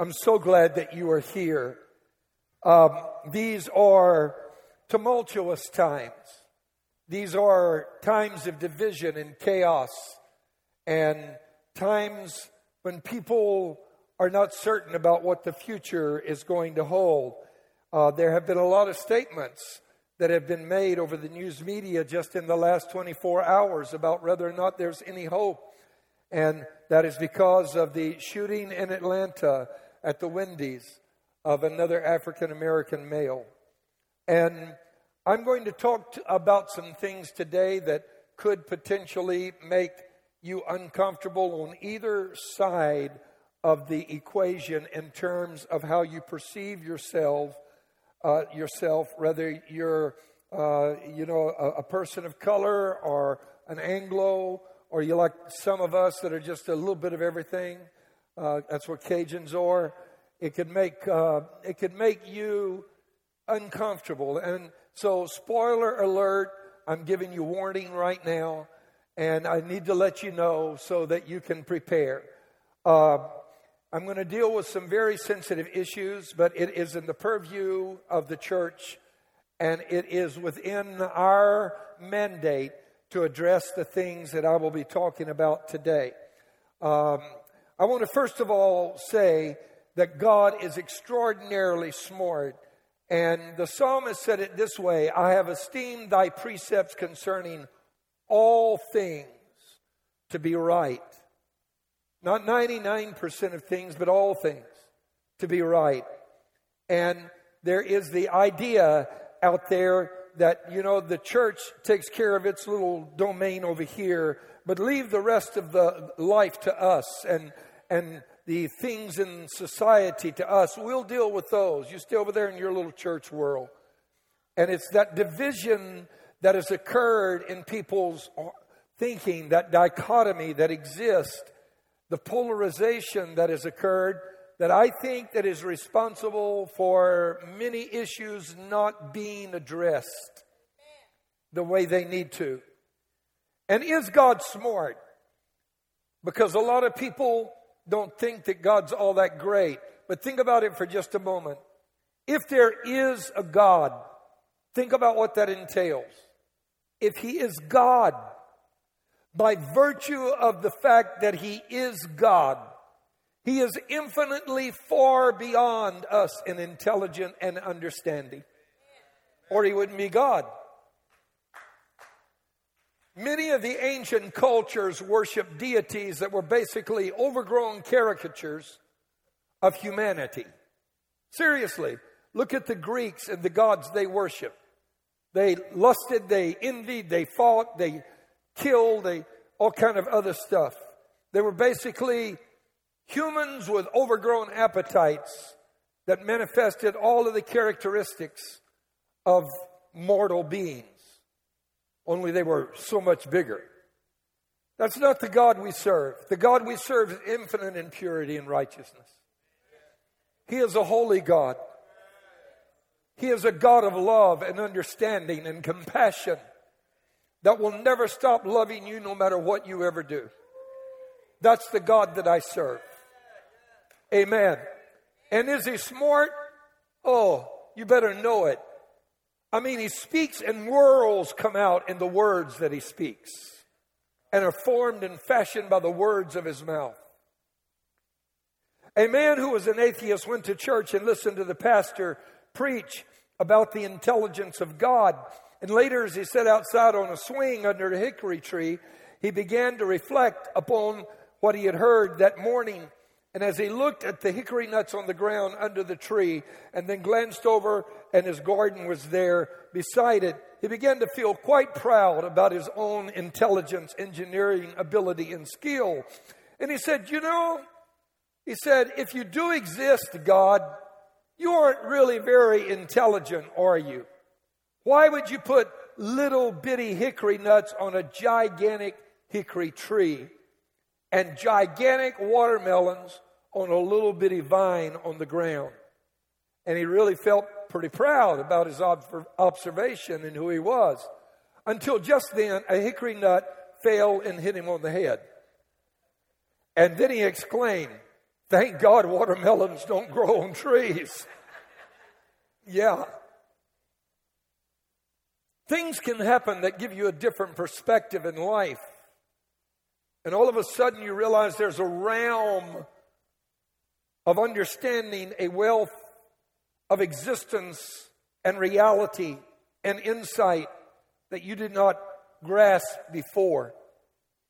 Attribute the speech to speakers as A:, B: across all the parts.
A: I'm so glad that you are here. Um, these are tumultuous times. These are times of division and chaos and times when people are not certain about what the future is going to hold. Uh, there have been a lot of statements that have been made over the news media just in the last 24 hours about whether or not there's any hope. And that is because of the shooting in Atlanta at the Wendy's of another African American male. And I'm going to talk to, about some things today that could potentially make you uncomfortable on either side of the equation in terms of how you perceive yourself, uh, yourself, whether you're, uh, you know, a, a person of color or an Anglo, or you like some of us that are just a little bit of everything. Uh, that's what Cajuns are. It could make uh, it could make you uncomfortable. And so, spoiler alert: I'm giving you warning right now, and I need to let you know so that you can prepare. Uh, I'm going to deal with some very sensitive issues, but it is in the purview of the church, and it is within our mandate to address the things that I will be talking about today. Um, I want to first of all say that God is extraordinarily smart. And the psalmist said it this way I have esteemed thy precepts concerning all things to be right. Not 99% of things, but all things to be right. And there is the idea out there that, you know, the church takes care of its little domain over here, but leave the rest of the life to us. And and the things in society to us, we'll deal with those. You stay over there in your little church world. And it's that division that has occurred in people's thinking, that dichotomy that exists, the polarization that has occurred that I think that is responsible for many issues not being addressed the way they need to. And is God smart? Because a lot of people don't think that God's all that great. But think about it for just a moment. If there is a God, think about what that entails. If He is God, by virtue of the fact that He is God, He is infinitely far beyond us in intelligence and understanding, or He wouldn't be God. Many of the ancient cultures worshiped deities that were basically overgrown caricatures of humanity. Seriously, look at the Greeks and the gods they worshiped. They lusted, they envied, they fought, they killed, they all kind of other stuff. They were basically humans with overgrown appetites that manifested all of the characteristics of mortal beings only they were so much bigger. That's not the God we serve. The God we serve is infinite in purity and righteousness. He is a holy God. He is a God of love and understanding and compassion that will never stop loving you no matter what you ever do. That's the God that I serve. Amen. And is he smart? Oh, you better know it. I mean, he speaks and worlds come out in the words that he speaks and are formed and fashioned by the words of his mouth. A man who was an atheist went to church and listened to the pastor preach about the intelligence of God. And later, as he sat outside on a swing under a hickory tree, he began to reflect upon what he had heard that morning and as he looked at the hickory nuts on the ground under the tree and then glanced over and his garden was there beside it, he began to feel quite proud about his own intelligence, engineering ability, and skill. And he said, You know, he said, if you do exist, God, you aren't really very intelligent, are you? Why would you put little bitty hickory nuts on a gigantic hickory tree? And gigantic watermelons on a little bitty vine on the ground. And he really felt pretty proud about his observation and who he was. Until just then, a hickory nut fell and hit him on the head. And then he exclaimed, Thank God watermelons don't grow on trees. Yeah. Things can happen that give you a different perspective in life. And all of a sudden you realize there's a realm of understanding, a wealth of existence and reality and insight that you did not grasp before.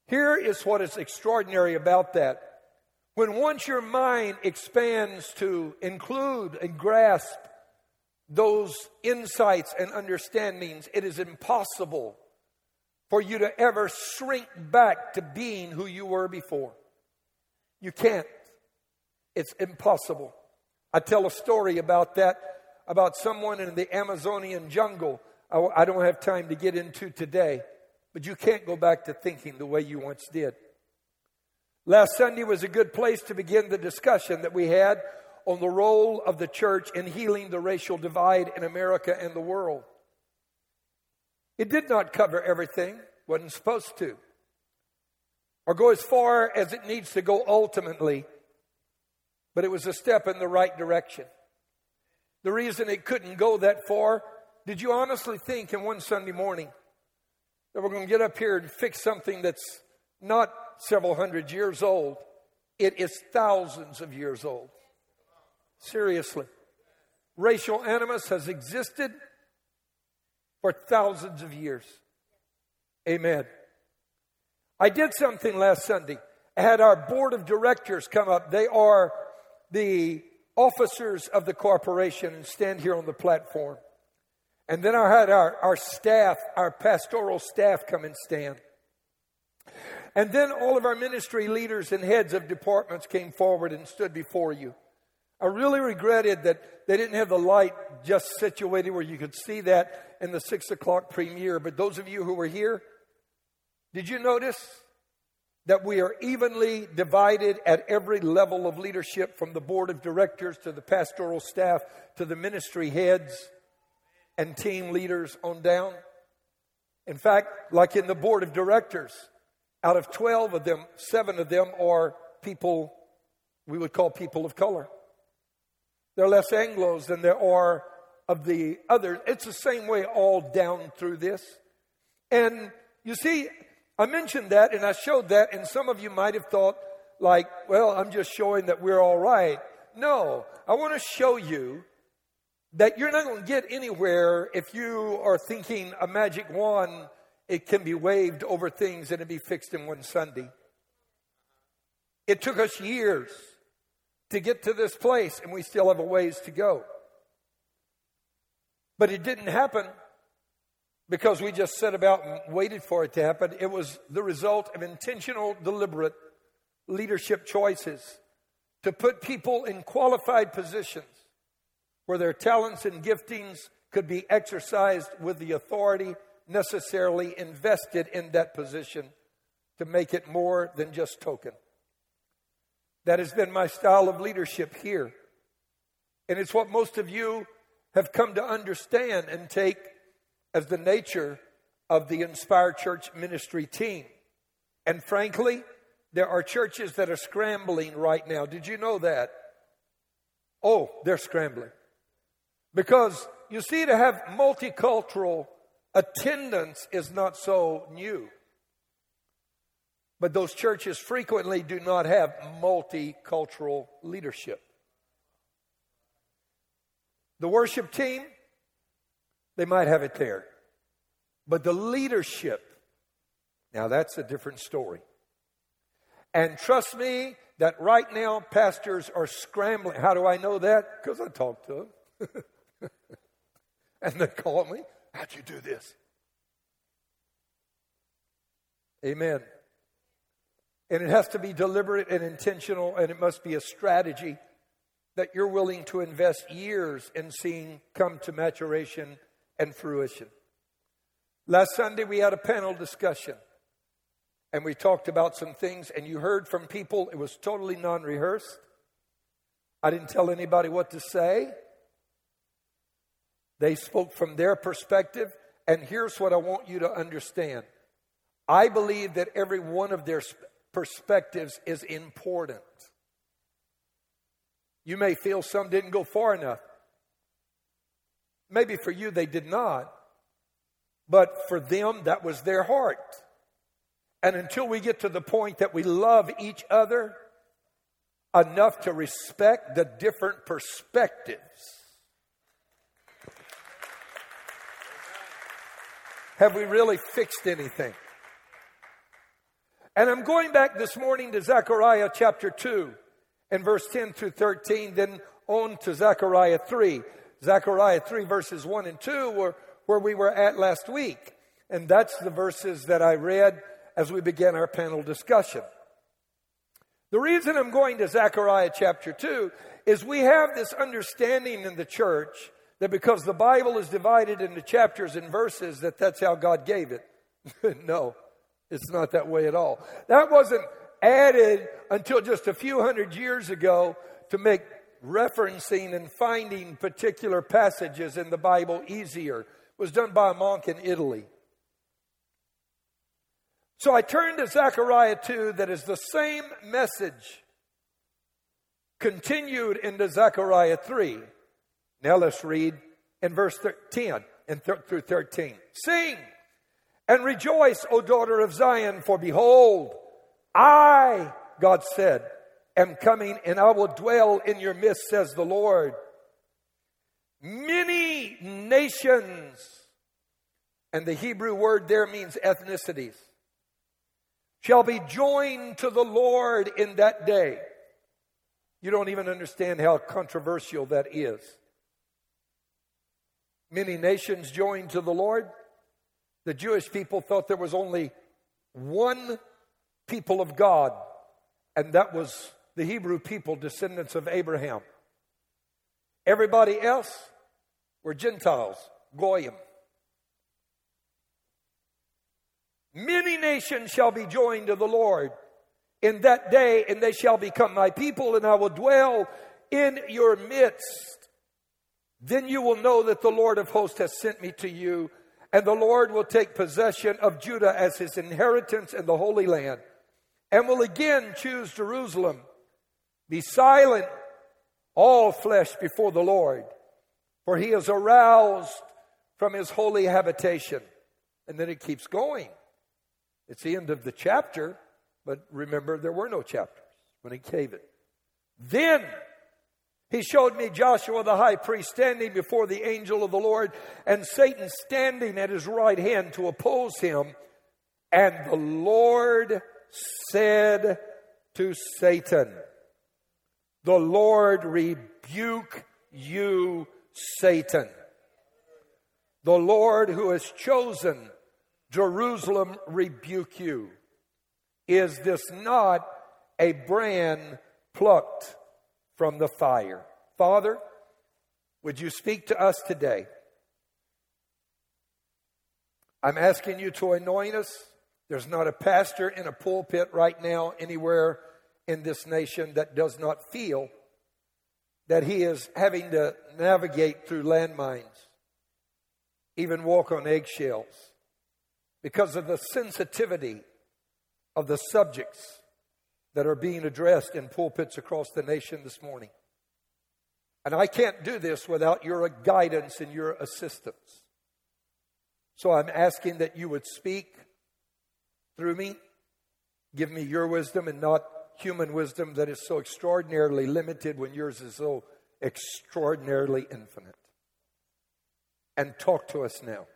A: Here is what is extraordinary about that. When once your mind expands to include and grasp those insights and understandings, it is impossible for you to ever shrink back to being who you were before. You can't. It's impossible. I tell a story about that, about someone in the Amazonian jungle. I, I don't have time to get into today, but you can't go back to thinking the way you once did. Last Sunday was a good place to begin the discussion that we had on the role of the church in healing the racial divide in America and the world. It did not cover everything, wasn't supposed to, or go as far as it needs to go ultimately, but it was a step in the right direction. The reason it couldn't go that far, did you honestly think in one Sunday morning that we're going to get up here and fix something that's not several hundred years old? It is thousands of years old. Seriously. Racial animus has existed for thousands of years. Amen. I did something last Sunday. I had our board of directors come up. They are the officers of the corporation and stand here on the platform. And then I had our, our staff, our pastoral staff come and stand. And then all of our ministry leaders and heads of departments came forward and stood before you. I really regretted that they didn't have the light just situated where you could see that in the six o'clock premiere. But those of you who were here, did you notice that we are evenly divided at every level of leadership from the board of directors to the pastoral staff to the ministry heads and team leaders on down? In fact, like in the board of directors, out of 12 of them, seven of them are people we would call people of color. There are less Anglos than there are of the others. It's the same way all down through this. And you see, I mentioned that and I showed that, and some of you might have thought, like, well, I'm just showing that we're all right. No, I want to show you that you're not going to get anywhere if you are thinking a magic wand, it can be waved over things and it be fixed in one Sunday. It took us years to get to this place, and we still have a ways to go. But it didn't happen because we just set about and waited for it to happen. It was the result of intentional, deliberate leadership choices to put people in qualified positions where their talents and giftings could be exercised with the authority necessarily invested in that position to make it more than just token. That has been my style of leadership here. And it's what most of you have come to understand and take as the nature of the Inspired Church ministry team. And frankly, there are churches that are scrambling right now. Did you know that? Oh, they're scrambling. Because you see, to have multicultural attendance is not so new. But those churches frequently do not have multicultural leadership. The worship team, they might have it there. But the leadership, now that's a different story. And trust me that right now pastors are scrambling. How do I know that? Because I talk to them. and they call me, How'd you do this? Amen. And it has to be deliberate and intentional, and it must be a strategy that you're willing to invest years in seeing come to maturation and fruition. Last Sunday, we had a panel discussion, and we talked about some things, and you heard from people. It was totally non rehearsed. I didn't tell anybody what to say. They spoke from their perspective, and here's what I want you to understand. I believe that every one of their perspectives is important. You may feel some didn't go far enough. Maybe for you they did not, but for them that was their heart. And until we get to the point that we love each other enough to respect the different perspectives, have we really fixed anything? And I'm going back this morning to Zechariah chapter 2 and verse 10 through 13, then on to Zechariah 3. Zechariah 3, verses 1 and 2 were where we were at last week. And that's the verses that I read as we began our panel discussion. The reason I'm going to Zechariah chapter 2 is we have this understanding in the church that because the Bible is divided into chapters and verses, that that's how God gave it. no, it's not that way at all. That wasn't added until just a few hundred years ago to make referencing and finding particular passages in the Bible easier. It was done by a monk in Italy. So I turned to Zechariah 2, that is the same message continued into Zechariah 3. Now let's read in verse 10 and th- through 13. Sing and rejoice, O daughter of Zion, for behold, I, God said, am coming and I will dwell in your midst, says the Lord. Many nations, and the Hebrew word there means ethnicities, shall be joined to the Lord in that day. You don't even understand how controversial that is. Many nations joined to the Lord. The Jewish people thought there was only one people of God, and that was the Hebrew people, descendants of Abraham. Everybody else were Gentiles, Goyim. Many nations shall be joined to the Lord in that day, and they shall become my people, and I will dwell in your midst. Then you will know that the Lord of hosts has sent me to you, and the Lord will take possession of Judah as his inheritance in the Holy Land, and will again choose Jerusalem. Be silent, all flesh before the Lord, for he is aroused from his holy habitation. And then it keeps going. It's the end of the chapter, but remember, there were no chapters when he gave it. Then he showed me Joshua the high priest standing before the angel of the Lord, and Satan standing at his right hand to oppose him. And the Lord said to Satan, The Lord rebuke you, Satan. The Lord who has chosen Jerusalem rebuke you. Is this not a brand plucked from the fire? Father, would you speak to us today? I'm asking you to anoint us. There's not a pastor in a pulpit right now anywhere in this nation that does not feel that he is having to navigate through landmines, even walk on eggshells because of the sensitivity of the subjects that are being addressed in pulpits across the nation this morning. And I can't do this without your guidance and your assistance. So I'm asking that you would speak through me. Give me your wisdom and not human wisdom that is so extraordinarily limited when yours is so extraordinarily infinite. And talk to us now.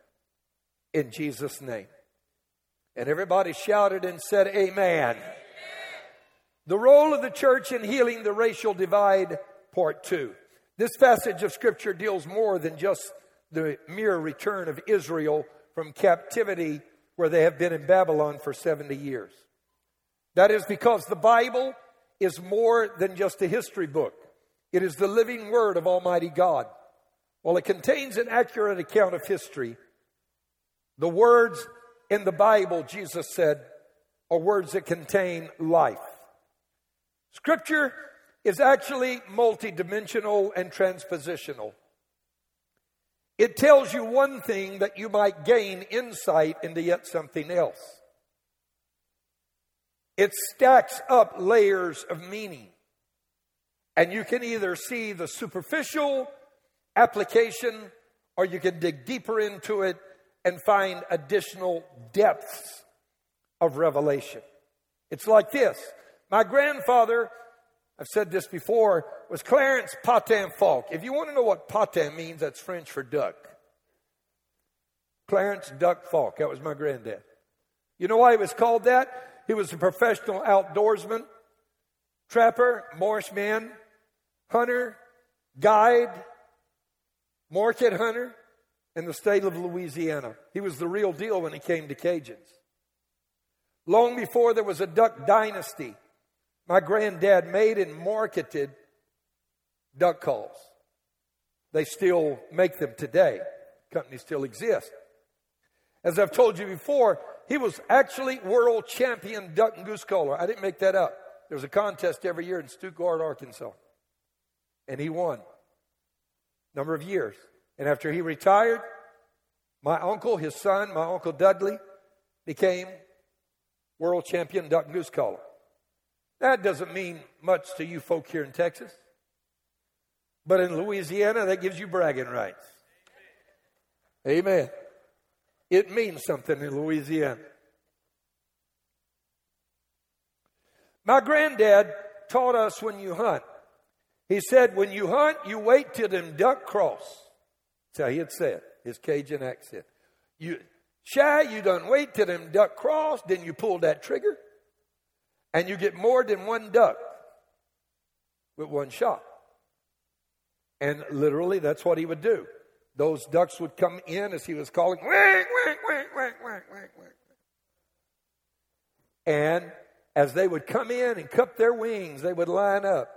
A: In Jesus' name. And everybody shouted and said, Amen. The role of the church in healing the racial divide, part two. This passage of scripture deals more than just the mere return of Israel from captivity where they have been in Babylon for 70 years. That is because the Bible is more than just a history book. It is the living word of Almighty God. While it contains an accurate account of history, the words in the Bible, Jesus said, are words that contain life. Scripture is actually multidimensional and transpositional. It tells you one thing that you might gain insight into yet something else. It stacks up layers of meaning. And you can either see the superficial application or you can dig deeper into it and find additional depths of revelation. It's like this. My grandfather, I've said this before, was Clarence Patin Falk. If you want to know what patin means, that's French for duck. Clarence Duck Falk. That was my granddad. You know why he was called that? He was a professional outdoorsman, trapper, marshman, hunter, guide, market hunter in the state of Louisiana. He was the real deal when he came to Cajuns. Long before there was a duck dynasty, my granddad made and marketed duck calls. They still make them today. Companies still exist. As I've told you before, he was actually world champion duck and goose caller. I didn't make that up. There's a contest every year in Stuttgart, Arkansas. And he won. Number of years. And after he retired, my uncle, his son, my uncle Dudley, became world champion duck and goose caller. That doesn't mean much to you folk here in Texas. But in Louisiana, that gives you bragging rights. Amen. It means something in Louisiana. My granddad taught us when you hunt. He said, when you hunt, you wait till them duck cross. That's how he had said, his Cajun accent. You, shy, you done wait till them duck cross, then you pull that trigger, and you get more than one duck with one shot. And literally, that's what he would do. Those ducks would come in as he was calling, wang, wang, wang, wang, wang, wang, wang. And as they would come in and cup their wings, they would line up.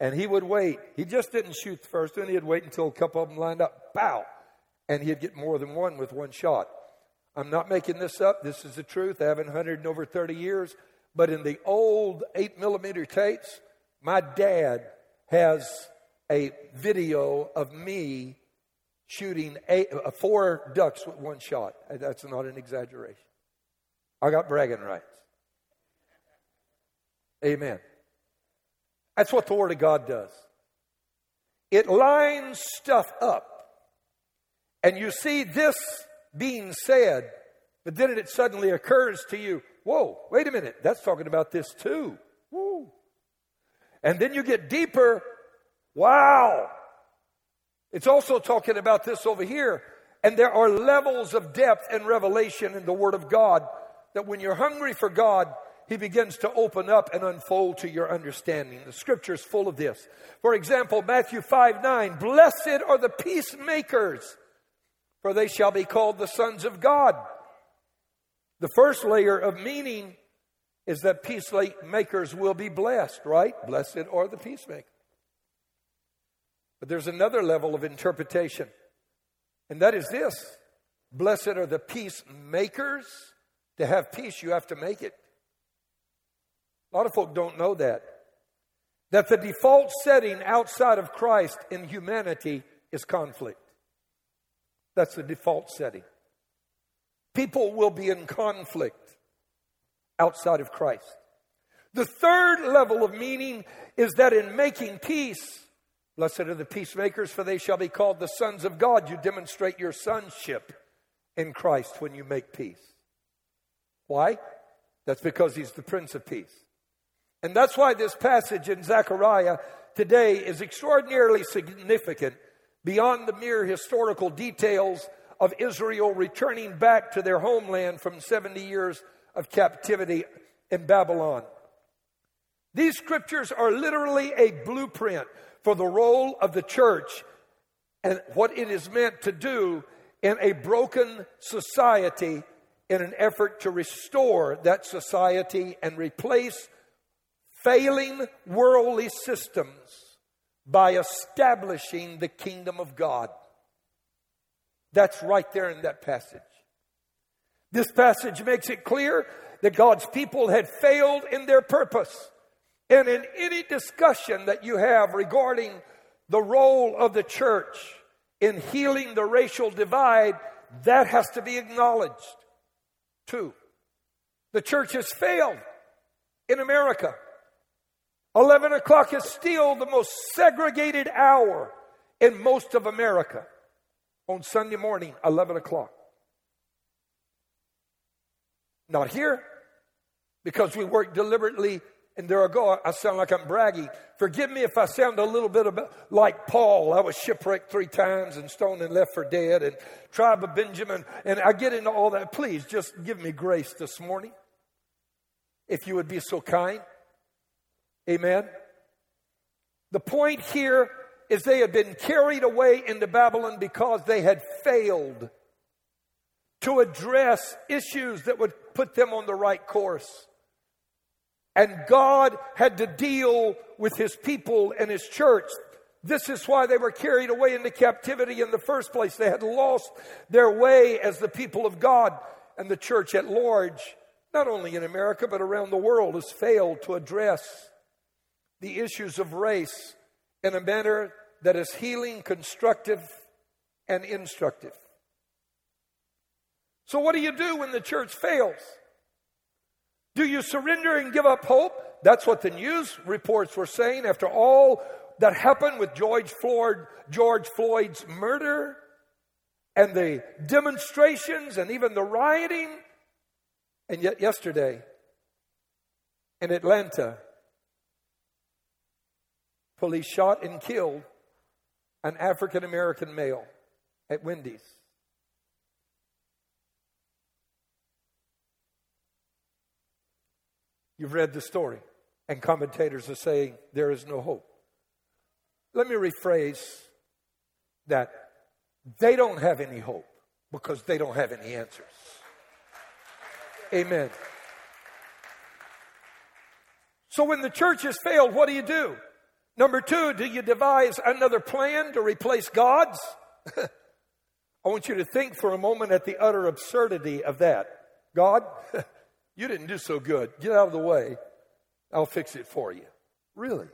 A: And he would wait. He just didn't shoot the first one. He'd wait until a couple of them lined up. Bow. And he'd get more than one with one shot. I'm not making this up. This is the truth. I haven't hunted in over 30 years. But in the old 8 millimeter tapes, my dad has a video of me shooting eight, four ducks with one shot. That's not an exaggeration. I got bragging rights. Amen. That's what the Word of God does. It lines stuff up. And you see this being said, but then it suddenly occurs to you whoa, wait a minute, that's talking about this too. Woo. And then you get deeper. Wow, it's also talking about this over here. And there are levels of depth and revelation in the Word of God that when you're hungry for God, He begins to open up and unfold to your understanding. The scripture is full of this. For example, Matthew 5 9, blessed are the peacemakers, for they shall be called the sons of God. The first layer of meaning is that peacemakers will be blessed, right? Blessed are the peacemakers. But there's another level of interpretation, and that is this Blessed are the peacemakers. To have peace, you have to make it. A lot of folk don't know that. That the default setting outside of Christ in humanity is conflict. That's the default setting. People will be in conflict outside of Christ. The third level of meaning is that in making peace, Blessed are the peacemakers, for they shall be called the sons of God. You demonstrate your sonship in Christ when you make peace. Why? That's because he's the Prince of Peace. And that's why this passage in Zechariah today is extraordinarily significant beyond the mere historical details of Israel returning back to their homeland from 70 years of captivity in Babylon. These scriptures are literally a blueprint for the role of the church and what it is meant to do in a broken society in an effort to restore that society and replace failing worldly systems by establishing the kingdom of God. That's right there in that passage. This passage makes it clear that God's people had failed in their purpose. And in any discussion that you have regarding the role of the church in healing the racial divide, that has to be acknowledged. too. the church has failed in America. 11 o'clock is still the most segregated hour in most of America on Sunday morning, 11 o'clock. Not here, because we work deliberately. And there I go. I sound like I'm bragging. Forgive me if I sound a little bit like Paul. I was shipwrecked three times and stoned and left for dead, and tribe of Benjamin. And I get into all that. Please just give me grace this morning, if you would be so kind. Amen. The point here is they had been carried away into Babylon because they had failed to address issues that would put them on the right course. And God had to deal with his people and his church. This is why they were carried away into captivity in the first place. They had lost their way as the people of God, and the church at large, not only in America but around the world, has failed to address the issues of race in a manner that is healing, constructive, and instructive. So, what do you do when the church fails? Do you surrender and give up hope? That's what the news reports were saying after all that happened with George Floyd, George Floyd's murder and the demonstrations and even the rioting. And yet, yesterday in Atlanta, police shot and killed an African American male at Wendy's. You've read the story, and commentators are saying there is no hope. Let me rephrase that. They don't have any hope because they don't have any answers. Amen. So when the church has failed, what do you do? Number two, do you devise another plan to replace God's? I want you to think for a moment at the utter absurdity of that. God, you didn't do so good. Get out of the way. I'll fix it for you. Really?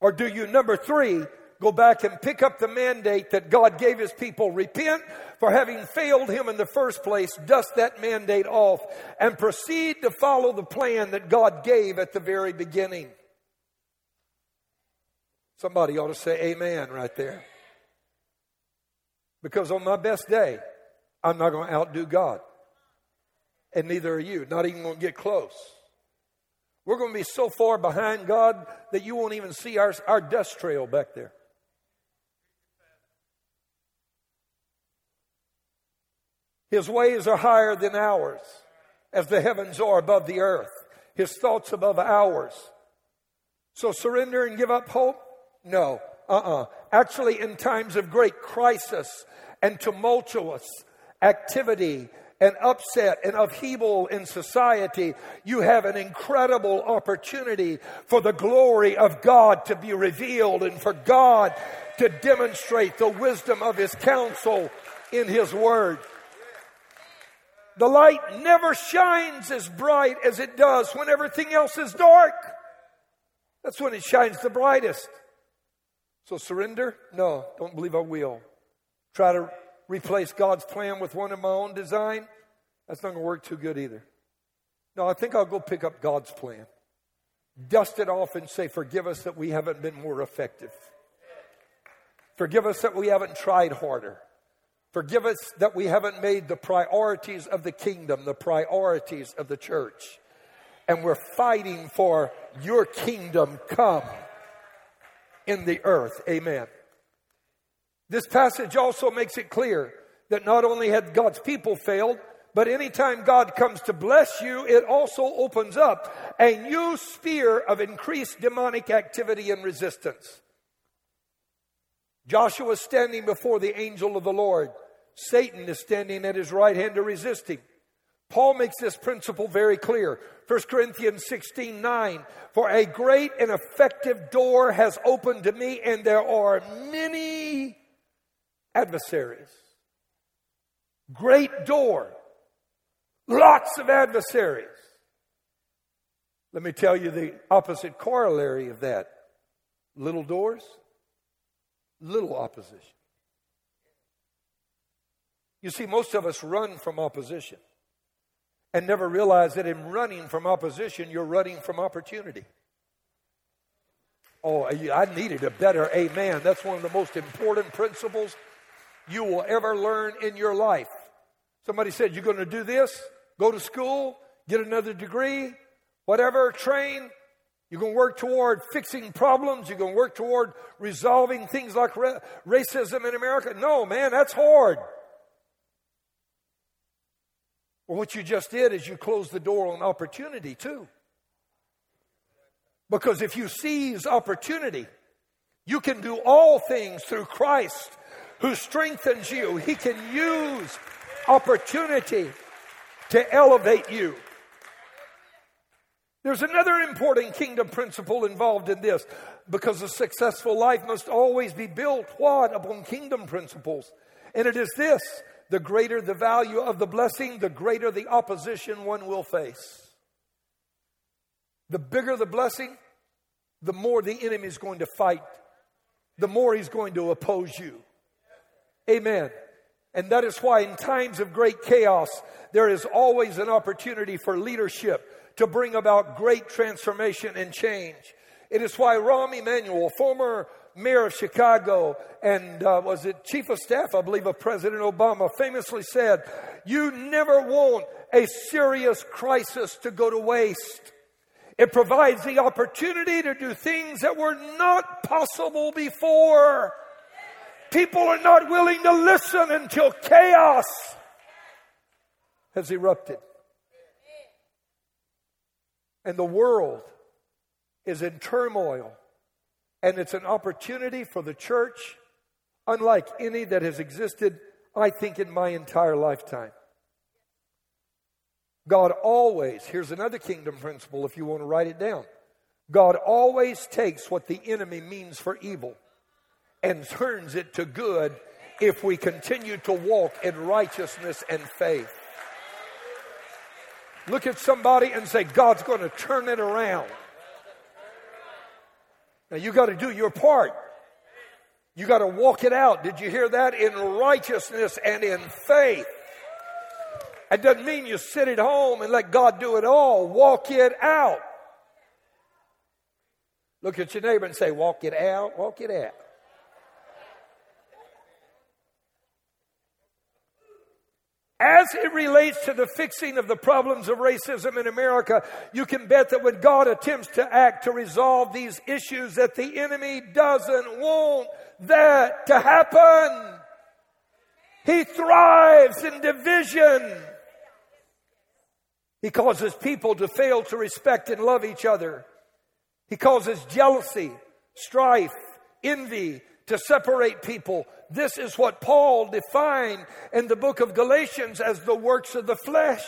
A: Or do you, number three, go back and pick up the mandate that God gave his people, repent for having failed him in the first place, dust that mandate off, and proceed to follow the plan that God gave at the very beginning? Somebody ought to say amen right there. Because on my best day, I'm not going to outdo God. And neither are you. Not even going to get close. We're going to be so far behind God that you won't even see our, our dust trail back there. His ways are higher than ours, as the heavens are above the earth. His thoughts above ours. So surrender and give up hope. No, uh uh-uh. uh Actually, in times of great crisis and tumultuous activity and upset and upheaval in society, you have an incredible opportunity for the glory of God to be revealed and for God to demonstrate the wisdom of His counsel in His Word. The light never shines as bright as it does when everything else is dark. That's when it shines the brightest. So surrender? No, don't believe I will. Try to replace God's plan with one of my own design? That's not going to work too good either. No, I think I'll go pick up God's plan. Dust it off and say, Forgive us that we haven't been more effective. Forgive us that we haven't tried harder. Forgive us that we haven't made the priorities of the kingdom the priorities of the church. And we're fighting for your kingdom come in the earth. Amen. This passage also makes it clear that not only had God's people failed, but anytime God comes to bless you, it also opens up a new sphere of increased demonic activity and resistance. Joshua is standing before the angel of the Lord. Satan is standing at his right hand to resist him. Paul makes this principle very clear. 1 Corinthians 16 9. For a great and effective door has opened to me, and there are many adversaries. Great door. Lots of adversaries. Let me tell you the opposite corollary of that. Little doors, little opposition. You see, most of us run from opposition and never realize that in running from opposition, you're running from opportunity. Oh, I needed a better amen. That's one of the most important principles you will ever learn in your life. Somebody said, You're going to do this, go to school, get another degree, whatever, train. You're going to work toward fixing problems. You're going to work toward resolving things like ra- racism in America. No, man, that's hard. Well, what you just did is you closed the door on opportunity, too. Because if you seize opportunity, you can do all things through Christ who strengthens you. He can use opportunity to elevate you. There's another important kingdom principle involved in this because a successful life must always be built what upon kingdom principles. And it is this the greater the value of the blessing, the greater the opposition one will face. The bigger the blessing, the more the enemy is going to fight, the more he's going to oppose you. Amen. And that is why, in times of great chaos, there is always an opportunity for leadership to bring about great transformation and change. It is why Rahm Emanuel, former mayor of Chicago and uh, was it chief of staff, I believe, of President Obama, famously said, You never want a serious crisis to go to waste. It provides the opportunity to do things that were not possible before. People are not willing to listen until chaos has erupted. And the world is in turmoil. And it's an opportunity for the church, unlike any that has existed, I think, in my entire lifetime. God always, here's another kingdom principle if you want to write it down. God always takes what the enemy means for evil and turns it to good if we continue to walk in righteousness and faith. Look at somebody and say, God's going to turn it around. Now you got to do your part. You got to walk it out. Did you hear that? In righteousness and in faith. It doesn't mean you sit at home and let God do it all. Walk it out. Look at your neighbor and say, Walk it out, walk it out. As it relates to the fixing of the problems of racism in America, you can bet that when God attempts to act to resolve these issues, that the enemy doesn't want that to happen. He thrives in division. He causes people to fail to respect and love each other. He causes jealousy, strife, envy to separate people. This is what Paul defined in the book of Galatians as the works of the flesh.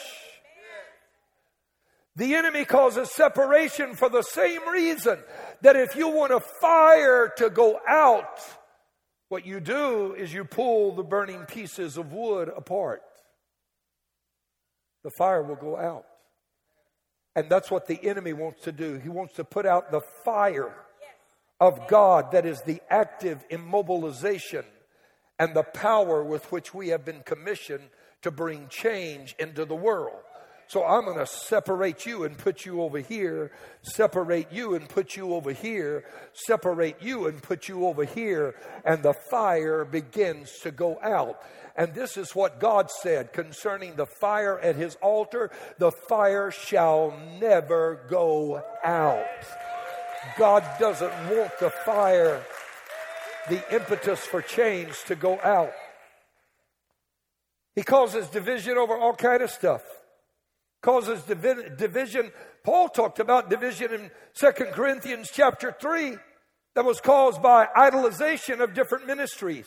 A: The enemy causes separation for the same reason that if you want a fire to go out, what you do is you pull the burning pieces of wood apart the fire will go out. And that's what the enemy wants to do. He wants to put out the fire of God that is the active immobilization and the power with which we have been commissioned to bring change into the world. So I'm going to separate you and put you over here, separate you and put you over here, separate you and put you over here, and the fire begins to go out. And this is what God said concerning the fire at his altar the fire shall never go out. God doesn't want the fire, the impetus for change to go out. He causes division over all kind of stuff. Causes divi- division. Paul talked about division in Second Corinthians chapter 3 that was caused by idolization of different ministries.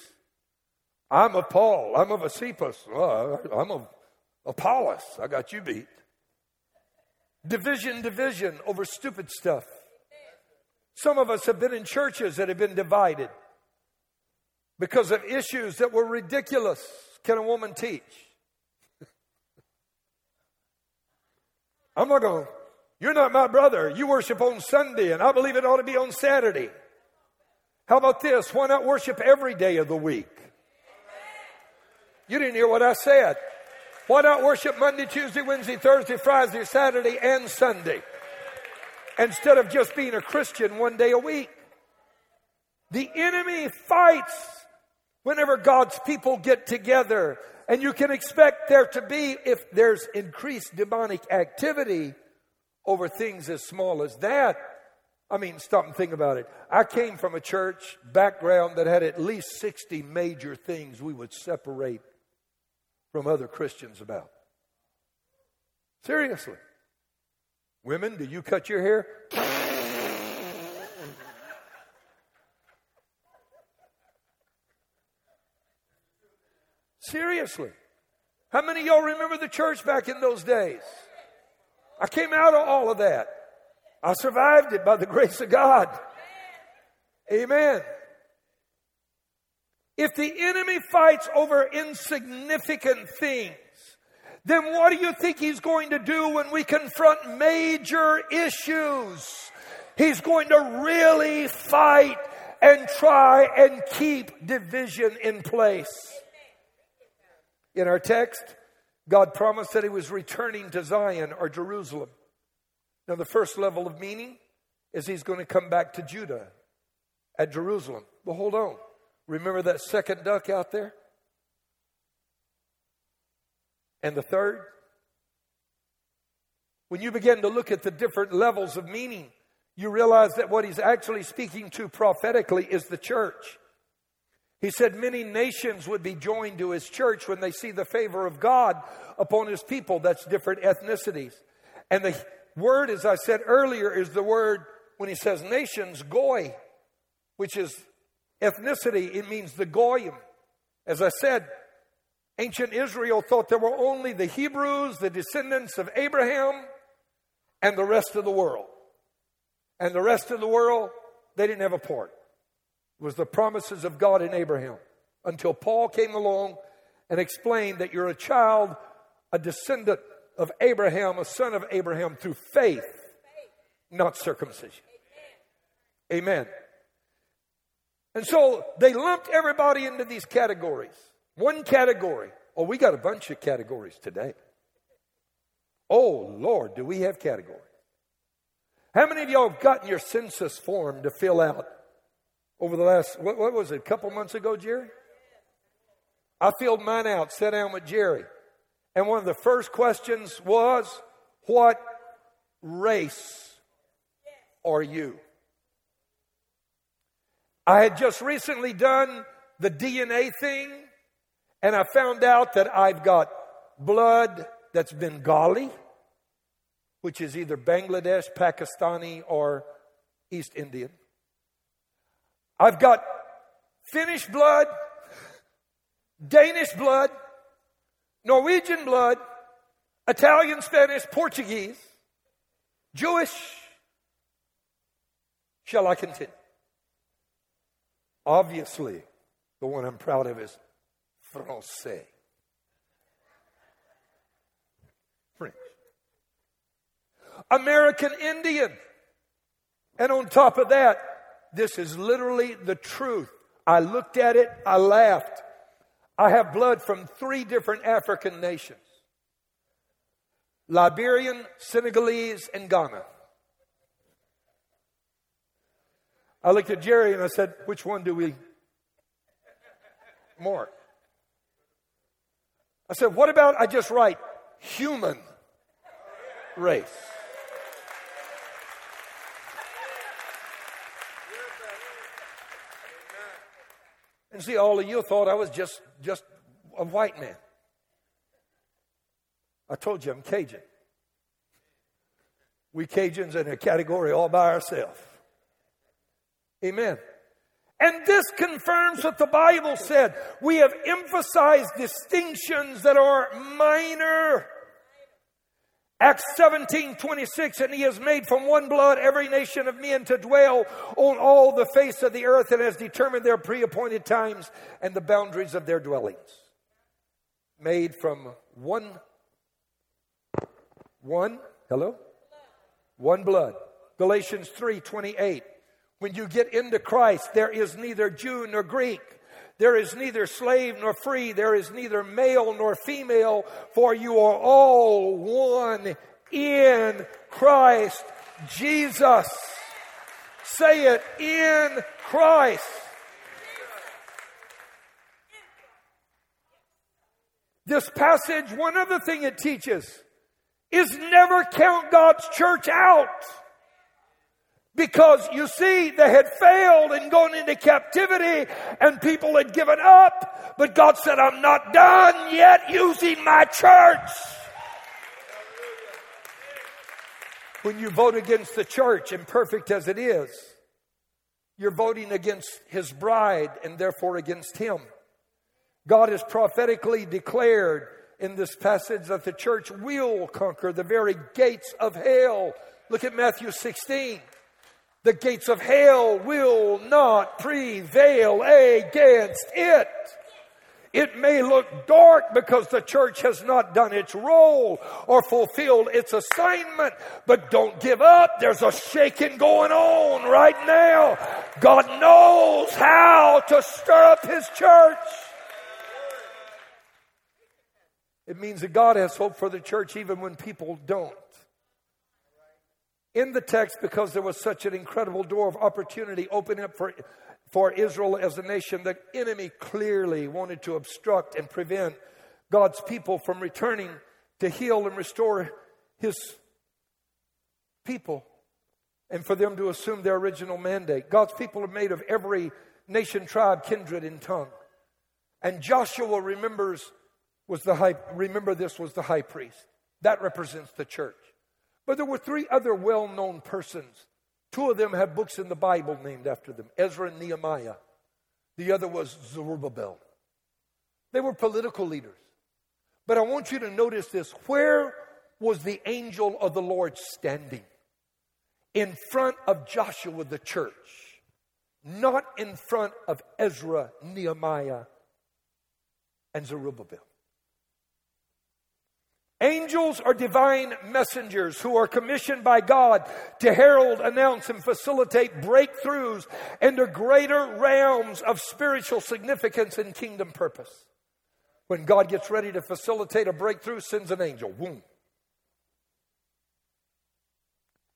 A: I'm of Paul. I'm of Cephas. Uh, I'm of Apollos. I got you beat. Division, division over stupid stuff. Some of us have been in churches that have been divided because of issues that were ridiculous. Can a woman teach? I'm not going, you're not my brother. You worship on Sunday, and I believe it ought to be on Saturday. How about this? Why not worship every day of the week? You didn't hear what I said. Why not worship Monday, Tuesday, Wednesday, Thursday, Friday, Saturday, and Sunday? Instead of just being a Christian one day a week. The enemy fights whenever God's people get together. And you can expect there to be, if there's increased demonic activity over things as small as that. I mean, stop and think about it. I came from a church background that had at least 60 major things we would separate from other Christians about. Seriously. Women, do you cut your hair? Seriously. How many of y'all remember the church back in those days? I came out of all of that. I survived it by the grace of God. Amen. If the enemy fights over insignificant things, then what do you think he's going to do when we confront major issues? He's going to really fight and try and keep division in place. In our text, God promised that He was returning to Zion or Jerusalem. Now, the first level of meaning is He's going to come back to Judah at Jerusalem. But hold on. Remember that second duck out there? And the third? When you begin to look at the different levels of meaning, you realize that what he's actually speaking to prophetically is the church. He said many nations would be joined to his church when they see the favor of God upon his people. That's different ethnicities. And the word, as I said earlier, is the word when he says nations, goy, which is ethnicity. It means the goyim. As I said, ancient Israel thought there were only the Hebrews, the descendants of Abraham, and the rest of the world. And the rest of the world, they didn't have a part It was the promises of God in Abraham until Paul came along and explained that you're a child, a descendant of Abraham, a son of Abraham through faith, not circumcision. Amen. And so they lumped everybody into these categories. One category. Oh, we got a bunch of categories today. Oh, Lord, do we have categories? How many of y'all have gotten your census form to fill out over the last, what, what was it, a couple months ago, Jerry? I filled mine out, sat down with Jerry. And one of the first questions was, What race are you? I had just recently done the DNA thing, and I found out that I've got blood that's Bengali, which is either Bangladesh, Pakistani, or East Indian. I've got Finnish blood, Danish blood, Norwegian blood, Italian, Spanish, Portuguese, Jewish. Shall I continue? Obviously, the one I'm proud of is Francais. French. American Indian. And on top of that, this is literally the truth. I looked at it, I laughed. I have blood from three different African nations Liberian, Senegalese, and Ghana. I looked at Jerry and I said, Which one do we more? I said, What about I just write human race? And see, all of you thought I was just, just a white man. I told you I'm Cajun. We Cajuns in a category all by ourselves. Amen. And this confirms what the Bible said. We have emphasized distinctions that are minor. Acts 17, 26, and he has made from one blood every nation of men to dwell on all the face of the earth and has determined their pre-appointed times and the boundaries of their dwellings. Made from one, one, hello? One blood. Galatians 3, 28. When you get into Christ, there is neither Jew nor Greek there is neither slave nor free. There is neither male nor female, for you are all one in Christ Jesus. Say it in Christ. This passage, one other thing it teaches is never count God's church out. Because you see, they had failed and gone into captivity and people had given up. But God said, I'm not done yet using my church. When you vote against the church, imperfect as it is, you're voting against his bride and therefore against him. God has prophetically declared in this passage that the church will conquer the very gates of hell. Look at Matthew 16. The gates of hell will not prevail against it. It may look dark because the church has not done its role or fulfilled its assignment, but don't give up. There's a shaking going on right now. God knows how to stir up His church. It means that God has hope for the church even when people don't. In the text, because there was such an incredible door of opportunity opening up for, for Israel as a nation, the enemy clearly wanted to obstruct and prevent God's people from returning to heal and restore his people and for them to assume their original mandate. God's people are made of every nation, tribe, kindred, and tongue. And Joshua remembers was the high, remember this was the high priest. That represents the church. But there were three other well known persons. Two of them have books in the Bible named after them Ezra and Nehemiah. The other was Zerubbabel. They were political leaders. But I want you to notice this. Where was the angel of the Lord standing? In front of Joshua, the church, not in front of Ezra, Nehemiah, and Zerubbabel. Angels are divine messengers who are commissioned by God to herald, announce, and facilitate breakthroughs into greater realms of spiritual significance and kingdom purpose. When God gets ready to facilitate a breakthrough, sends an angel. Boom.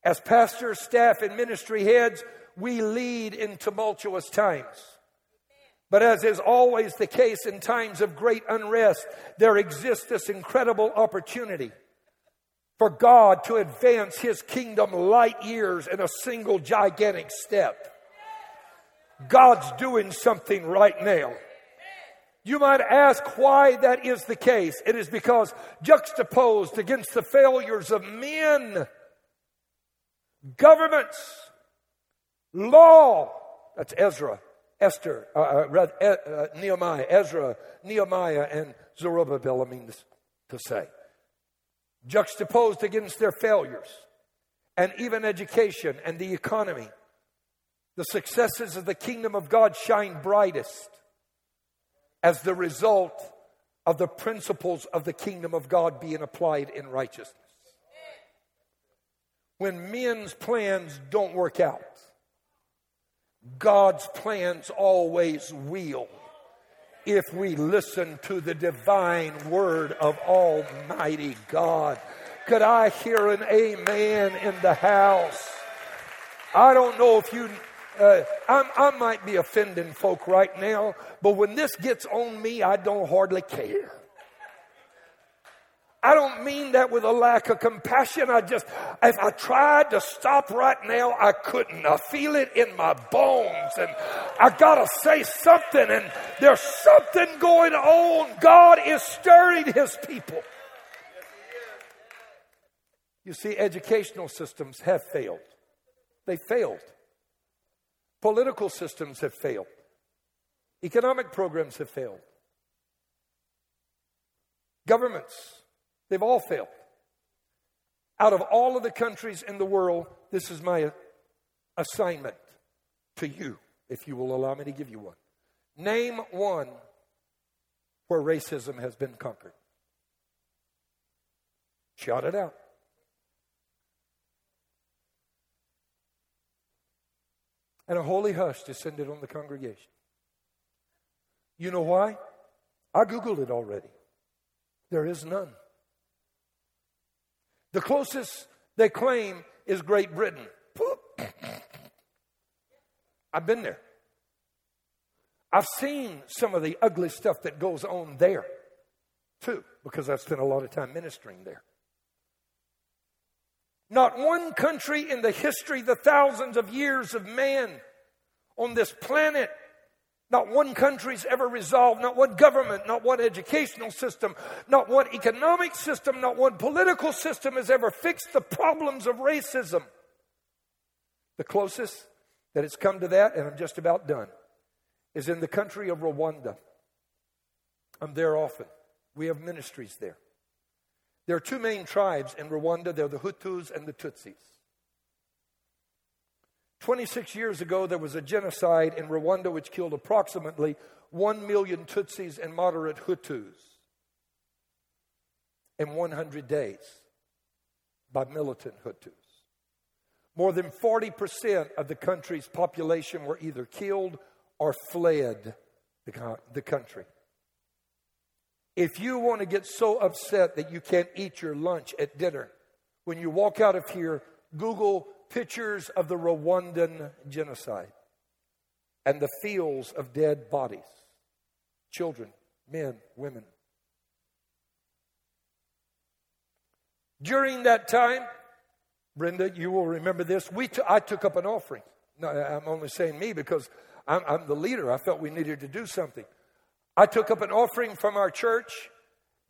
A: As pastors, staff, and ministry heads, we lead in tumultuous times. But as is always the case in times of great unrest, there exists this incredible opportunity for God to advance his kingdom light years in a single gigantic step. God's doing something right now. You might ask why that is the case. It is because juxtaposed against the failures of men, governments, law, that's Ezra, Esther, uh, uh, uh, Nehemiah, Ezra, Nehemiah, and Zerubbabel, means to say. Juxtaposed against their failures, and even education and the economy, the successes of the kingdom of God shine brightest as the result of the principles of the kingdom of God being applied in righteousness. When men's plans don't work out, God's plans always will if we listen to the divine word of Almighty God. Could I hear an amen in the house? I don't know if you, uh, i might be offending folk right now, but when this gets on me, I don't hardly care. I don't mean that with a lack of compassion. I just, if I tried to stop right now, I couldn't. I feel it in my bones and I gotta say something and there's something going on. God is stirring his people. You see, educational systems have failed. They failed. Political systems have failed. Economic programs have failed. Governments They've all failed. Out of all of the countries in the world, this is my assignment to you, if you will allow me to give you one. Name one where racism has been conquered. Shout it out. And a holy hush descended on the congregation. You know why? I Googled it already. There is none. The closest they claim is Great Britain. I've been there. I've seen some of the ugly stuff that goes on there, too, because I've spent a lot of time ministering there. Not one country in the history, the thousands of years of man on this planet, not one country's ever resolved, not one government, not one educational system, not one economic system, not one political system has ever fixed the problems of racism. The closest that it's come to that, and I'm just about done, is in the country of Rwanda. I'm there often. We have ministries there. There are two main tribes in Rwanda they're the Hutus and the Tutsis. 26 years ago, there was a genocide in Rwanda which killed approximately 1 million Tutsis and moderate Hutus in 100 days by militant Hutus. More than 40% of the country's population were either killed or fled the, the country. If you want to get so upset that you can't eat your lunch at dinner, when you walk out of here, Google pictures of the Rwandan genocide and the fields of dead bodies children, men, women. During that time, Brenda, you will remember this. We t- I took up an offering. No, I'm only saying me because I'm, I'm the leader. I felt we needed to do something. I took up an offering from our church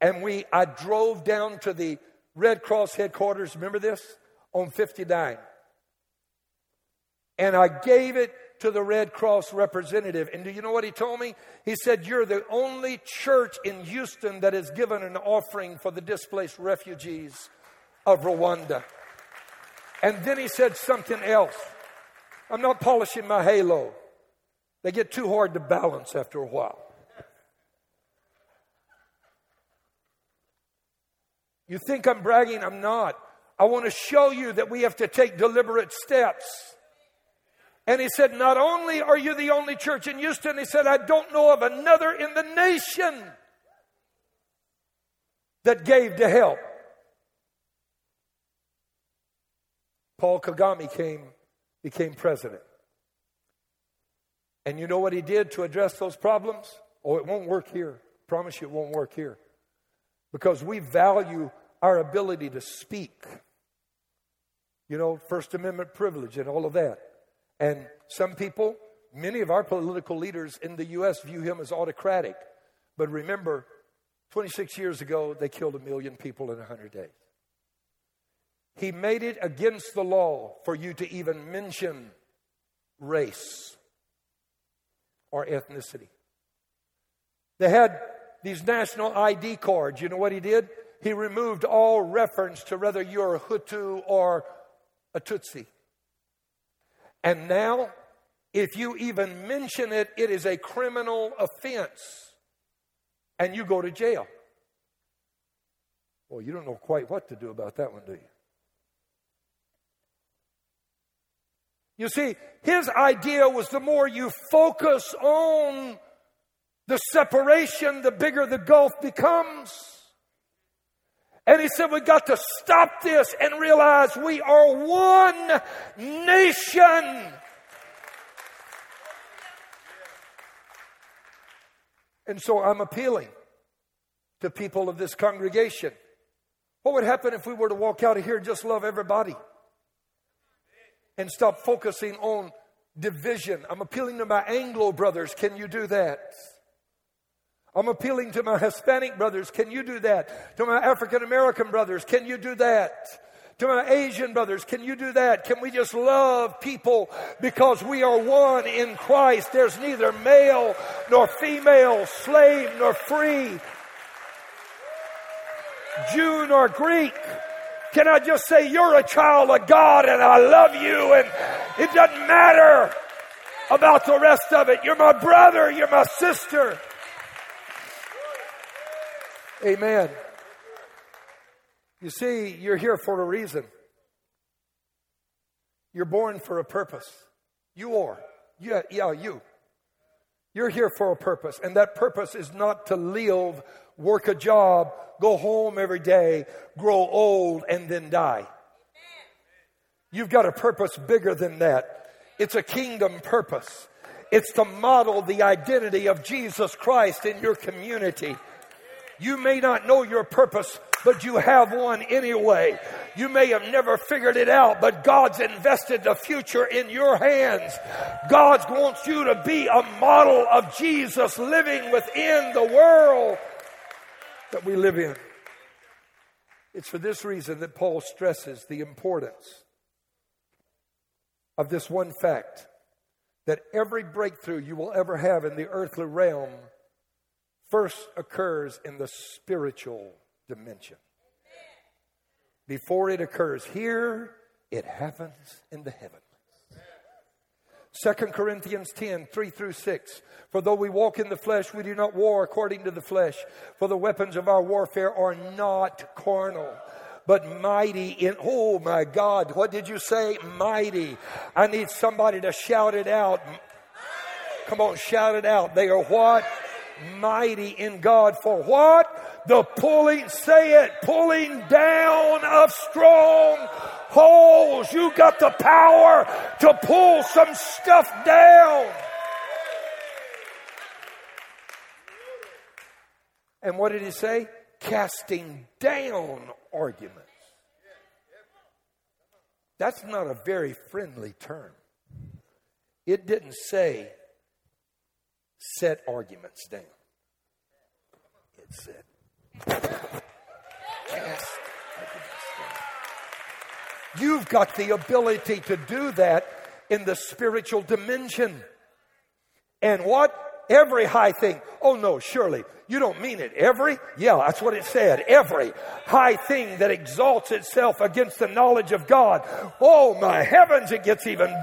A: and we I drove down to the Red Cross headquarters, remember this? On 59. And I gave it to the Red Cross representative. And do you know what he told me? He said, You're the only church in Houston that has given an offering for the displaced refugees of Rwanda. And then he said something else. I'm not polishing my halo, they get too hard to balance after a while. You think I'm bragging? I'm not. I want to show you that we have to take deliberate steps. And he said, Not only are you the only church in Houston, he said, I don't know of another in the nation that gave to help. Paul Kagame came, became president. And you know what he did to address those problems? Oh, it won't work here. I promise you it won't work here. Because we value our ability to speak. You know, First Amendment privilege and all of that. And some people, many of our political leaders in the U.S. view him as autocratic. But remember, 26 years ago, they killed a million people in 100 days. He made it against the law for you to even mention race or ethnicity. They had these national ID cards. You know what he did? he removed all reference to whether you're a Hutu or a Tutsi. And now, if you even mention it, it is a criminal offense and you go to jail. Well, you don't know quite what to do about that one, do you? You see, his idea was the more you focus on the separation, the bigger the gulf becomes. And he said, We've got to stop this and realize we are one nation. And so I'm appealing to people of this congregation. What would happen if we were to walk out of here and just love everybody and stop focusing on division? I'm appealing to my Anglo brothers. Can you do that? I'm appealing to my Hispanic brothers. Can you do that? To my African American brothers. Can you do that? To my Asian brothers, can you do that? Can we just love people because we are one in Christ? There's neither male nor female, slave nor free, Jew nor Greek. Can I just say, you're a child of God and I love you and it doesn't matter about the rest of it. You're my brother, you're my sister. Amen. You see, you're here for a reason. You're born for a purpose. You are. Yeah, yeah, you. You're here for a purpose, and that purpose is not to live, work a job, go home every day, grow old, and then die. You've got a purpose bigger than that. It's a kingdom purpose. It's to model the identity of Jesus Christ in your community. You may not know your purpose, but you have one anyway. You may have never figured it out, but God's invested the future in your hands. God wants you to be a model of Jesus living within the world that we live in. It's for this reason that Paul stresses the importance of this one fact that every breakthrough you will ever have in the earthly realm first occurs in the spiritual dimension. Before it occurs here, it happens in the heavens. 2 Corinthians 10, 3 through 6. For though we walk in the flesh, we do not war according to the flesh. For the weapons of our warfare are not carnal, but mighty in, oh my God, what did you say? Mighty. I need somebody to shout it out. Come on, shout it out. They are what? Mighty in God for what? The pulling, say it, pulling down of strong holes. You got the power to pull some stuff down. And what did he say? Casting down arguments. That's not a very friendly term. It didn't say set arguments down. It said cast You've got the ability to do that in the spiritual dimension. And what? Every high thing. Oh no, surely. You don't mean it. Every? Yeah, that's what it said. Every high thing that exalts itself against the knowledge of God. Oh my heavens, it gets even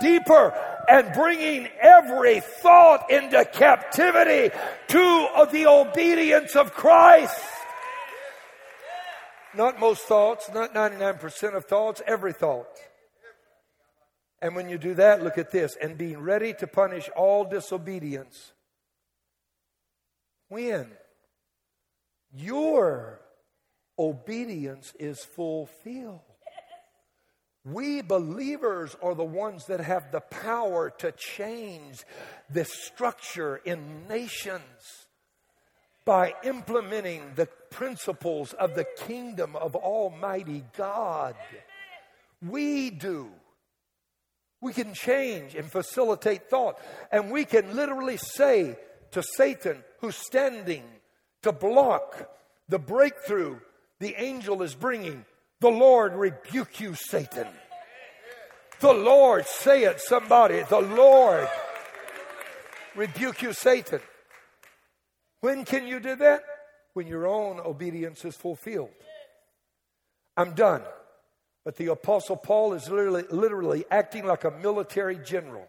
A: deeper and bringing every thought into captivity to the obedience of Christ. Not most thoughts, not 99% of thoughts, every thought. And when you do that, look at this and being ready to punish all disobedience when your obedience is fulfilled. We believers are the ones that have the power to change the structure in nations by implementing the principles of the kingdom of Almighty God. We do. We can change and facilitate thought. And we can literally say to Satan, who's standing to block the breakthrough the angel is bringing. The Lord rebuke you, Satan. The Lord, say it, somebody. The Lord rebuke you, Satan. When can you do that? When your own obedience is fulfilled. I'm done. But the Apostle Paul is literally, literally acting like a military general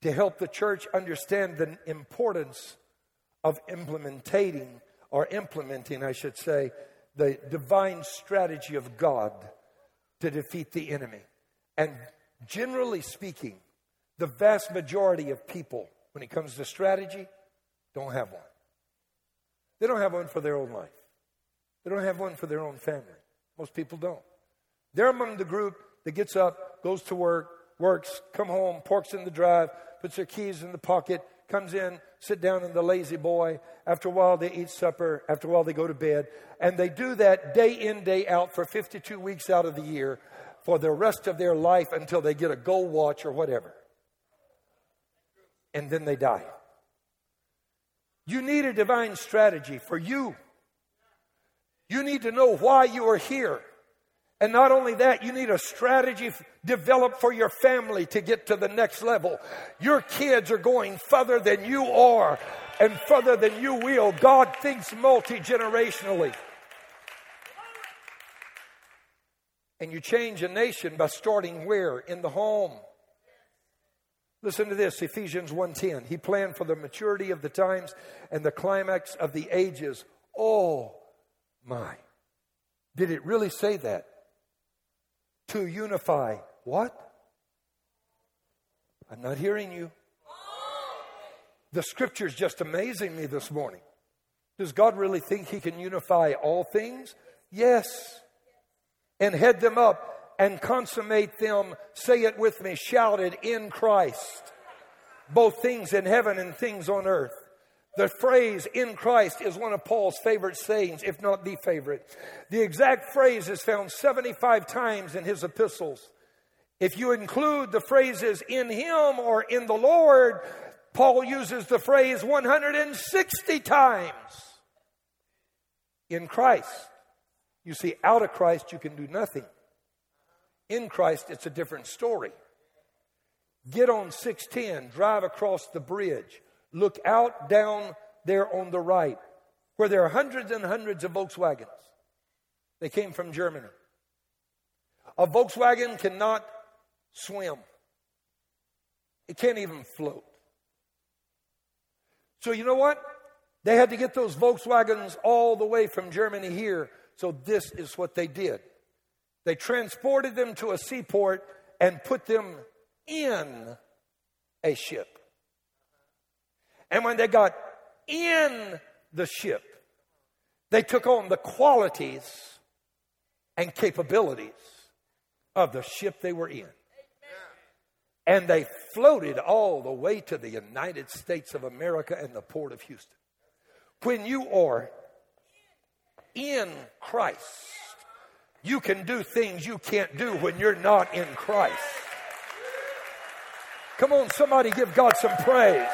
A: to help the church understand the importance of implementing, or implementing, I should say, the divine strategy of God to defeat the enemy. And generally speaking, the vast majority of people, when it comes to strategy, don't have one. They don't have one for their own life. They don't have one for their own family. Most people don't. They're among the group that gets up, goes to work, works, come home, parks in the drive, puts their keys in the pocket, comes in, sit down in the La-Z-Boy. After a while, they eat supper. After a while, they go to bed. And they do that day in, day out for 52 weeks out of the year for the rest of their life until they get a gold watch or whatever. And then they die. You need a divine strategy for you. You need to know why you are here. And not only that, you need a strategy developed for your family to get to the next level. Your kids are going further than you are and further than you will. God thinks multi generationally. And you change a nation by starting where? In the home. Listen to this, Ephesians 1:10. He planned for the maturity of the times and the climax of the ages. Oh my. Did it really say that? To unify what? I'm not hearing you. The scripture is just amazing me this morning. Does God really think He can unify all things? Yes. And head them up and consummate them, say it with me, shouted in Christ. Both things in heaven and things on earth. The phrase in Christ is one of Paul's favorite sayings, if not the favorite. The exact phrase is found 75 times in his epistles. If you include the phrases in him or in the Lord, Paul uses the phrase 160 times. In Christ. You see, out of Christ, you can do nothing. In Christ, it's a different story. Get on 610, drive across the bridge, look out down there on the right, where there are hundreds and hundreds of Volkswagens. They came from Germany. A Volkswagen cannot swim, it can't even float. So, you know what? They had to get those Volkswagens all the way from Germany here. So, this is what they did. They transported them to a seaport and put them in a ship. And when they got in the ship, they took on the qualities and capabilities of the ship they were in. And they floated all the way to the United States of America and the port of Houston. When you are in Christ, you can do things you can't do when you're not in Christ. Come on, somebody give God some praise.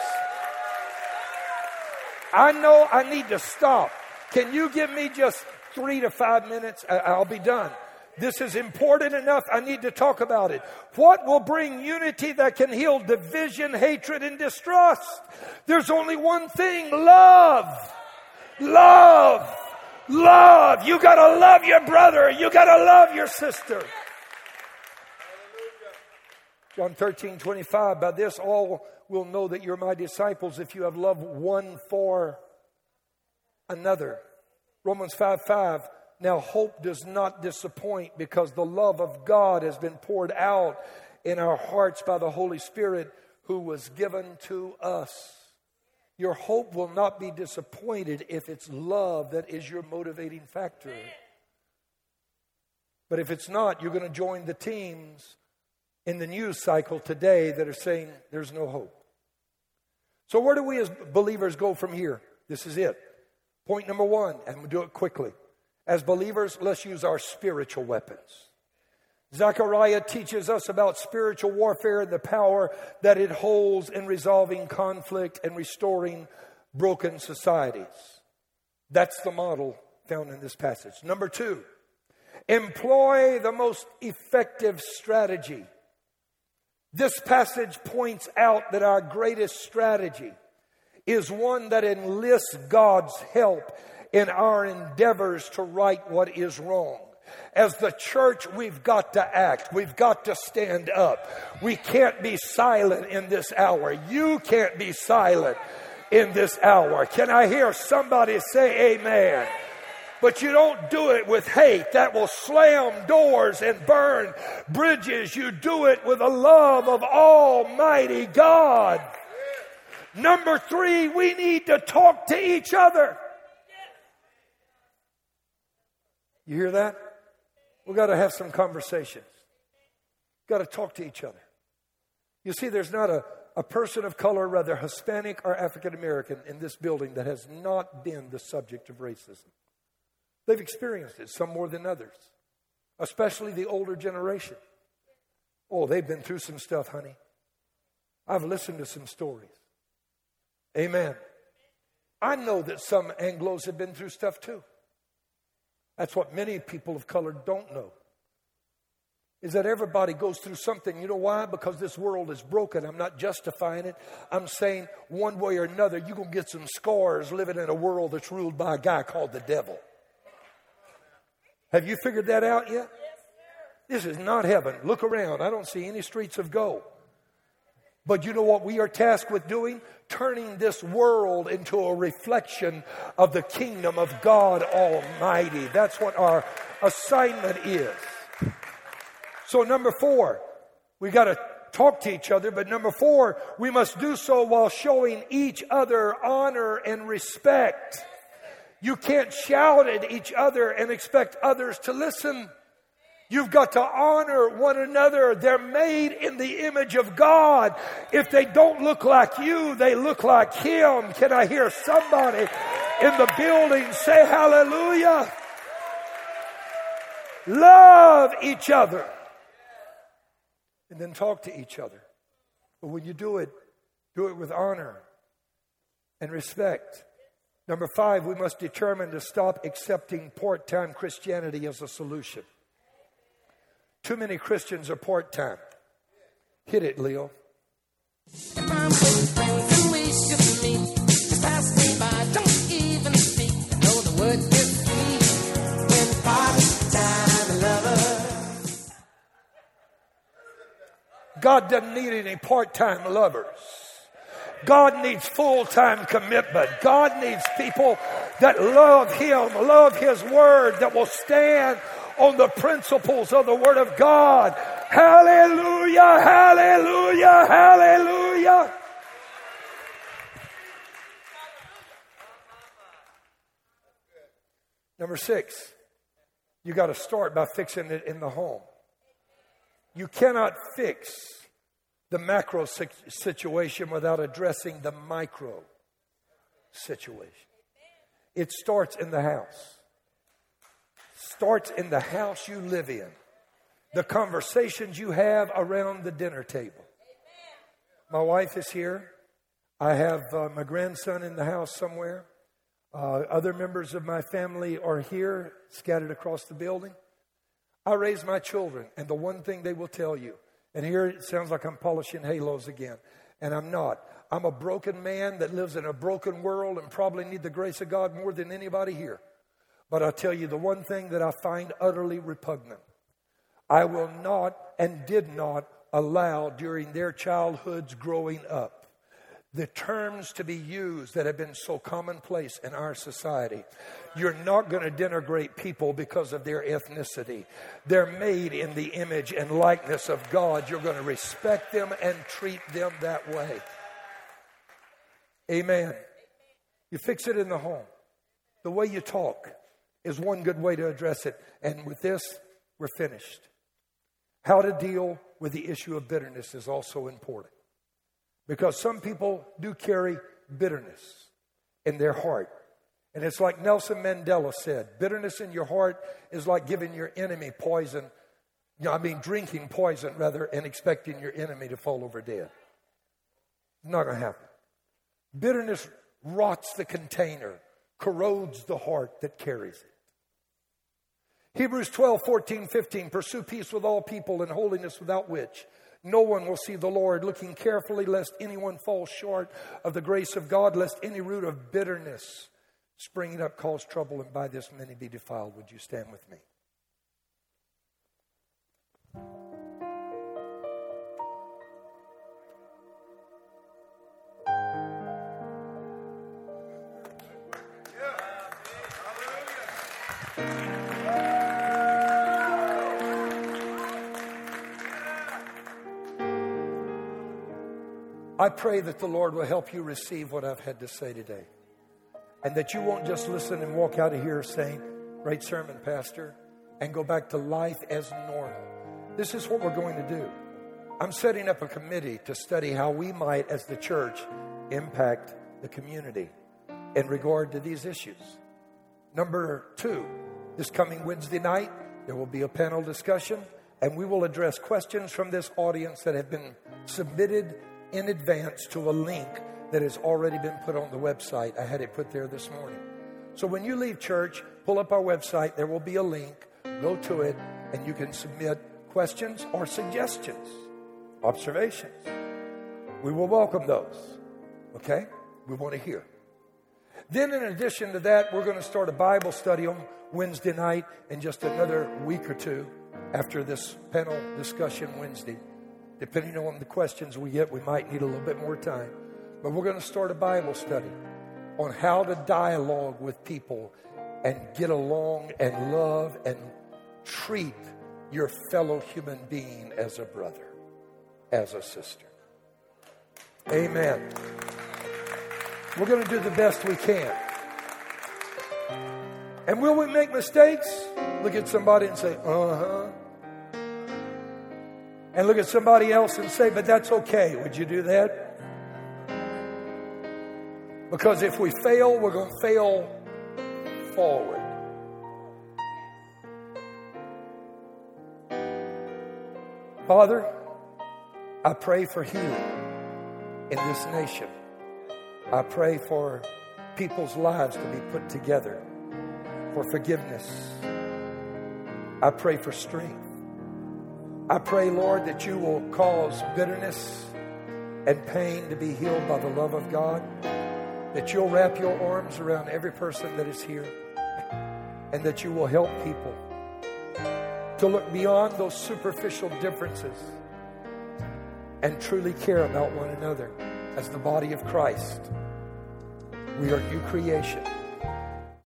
A: I know I need to stop. Can you give me just three to five minutes? I'll be done. This is important enough. I need to talk about it. What will bring unity that can heal division, hatred, and distrust? There's only one thing love. Love. Love. You gotta love your brother. You gotta love your sister. John 13, 25. By this all will know that you're my disciples if you have love one for another. Romans 5, 5. Now hope does not disappoint because the love of God has been poured out in our hearts by the Holy Spirit who was given to us. Your hope will not be disappointed if it's love that is your motivating factor. But if it's not, you're going to join the teams in the news cycle today that are saying there's no hope. So, where do we as believers go from here? This is it. Point number one, and we'll do it quickly. As believers, let's use our spiritual weapons. Zechariah teaches us about spiritual warfare and the power that it holds in resolving conflict and restoring broken societies. That's the model found in this passage. Number two, employ the most effective strategy. This passage points out that our greatest strategy is one that enlists God's help in our endeavors to right what is wrong. As the church, we've got to act. We've got to stand up. We can't be silent in this hour. You can't be silent in this hour. Can I hear somebody say amen? But you don't do it with hate. That will slam doors and burn bridges. You do it with the love of Almighty God. Number three, we need to talk to each other. You hear that? We've got to have some conversations. We've Got to talk to each other. You see, there's not a, a person of color, rather Hispanic or African American, in this building that has not been the subject of racism. They've experienced it, some more than others, especially the older generation. Oh, they've been through some stuff, honey. I've listened to some stories. Amen. I know that some Anglos have been through stuff too. That's what many people of color don't know. Is that everybody goes through something. You know why? Because this world is broken. I'm not justifying it. I'm saying one way or another, you're going to get some scars living in a world that's ruled by a guy called the devil. Have you figured that out yet? This is not heaven. Look around. I don't see any streets of gold. But you know what we are tasked with doing? Turning this world into a reflection of the kingdom of God Almighty. That's what our assignment is. So, number four, we got to talk to each other, but number four, we must do so while showing each other honor and respect. You can't shout at each other and expect others to listen. You've got to honor one another. They're made in the image of God. If they don't look like you, they look like Him. Can I hear somebody in the building say hallelujah? Love each other. And then talk to each other. But when you do it, do it with honor and respect. Number five, we must determine to stop accepting part time Christianity as a solution. Too many Christians are part time. Hit it, Leo. God doesn't need any part time lovers. God needs full time commitment. God needs people that love Him, love His Word, that will stand on the principles of the Word of God. Hallelujah, hallelujah, hallelujah. Number six, you got to start by fixing it in the home. You cannot fix the macro situation without addressing the micro situation. It starts in the house starts in the house you live in, the conversations you have around the dinner table. My wife is here. I have uh, my grandson in the house somewhere. Uh, other members of my family are here, scattered across the building. I raise my children, and the one thing they will tell you, and here it sounds like I'm polishing halos again, and I'm not. I'm a broken man that lives in a broken world and probably need the grace of God more than anybody here. But I'll tell you the one thing that I find utterly repugnant I will not and did not allow during their childhoods growing up the terms to be used that have been so commonplace in our society. You're not going to denigrate people because of their ethnicity. They're made in the image and likeness of God. You're going to respect them and treat them that way. Amen. You fix it in the home, the way you talk is one good way to address it. And with this, we're finished. How to deal with the issue of bitterness is also important. Because some people do carry bitterness in their heart. And it's like Nelson Mandela said bitterness in your heart is like giving your enemy poison. You know, I mean, drinking poison rather, and expecting your enemy to fall over dead. Not going to happen. Bitterness rots the container, corrodes the heart that carries it. Hebrews 12, 14, 15. Pursue peace with all people and holiness without which no one will see the Lord, looking carefully lest anyone fall short of the grace of God, lest any root of bitterness springing up cause trouble, and by this many be defiled. Would you stand with me? I pray that the Lord will help you receive what I've had to say today. And that you won't just listen and walk out of here saying, Great sermon, Pastor, and go back to life as normal. This is what we're going to do. I'm setting up a committee to study how we might, as the church, impact the community in regard to these issues. Number two, this coming Wednesday night, there will be a panel discussion, and we will address questions from this audience that have been submitted in advance to a link that has already been put on the website. I had it put there this morning. So when you leave church, pull up our website. There will be a link. Go to it, and you can submit questions or suggestions, observations. We will welcome those. Okay? We want to hear. Then, in addition to that, we're going to start a Bible study on Wednesday night in just another week or two after this panel discussion Wednesday. Depending on the questions we get, we might need a little bit more time. But we're going to start a Bible study on how to dialogue with people and get along and love and treat your fellow human being as a brother, as a sister. Amen. We're going to do the best we can. And will we make mistakes? Look at somebody and say, uh huh. And look at somebody else and say, But that's okay. Would you do that? Because if we fail, we're going to fail forward. Father, I pray for healing in this nation. I pray for people's lives to be put together, for forgiveness. I pray for strength. I pray, Lord, that you will cause bitterness and pain to be healed by the love of God, that you'll wrap your arms around every person that is here, and that you will help people to look beyond those superficial differences and truly care about one another as the body of Christ. We are new creation.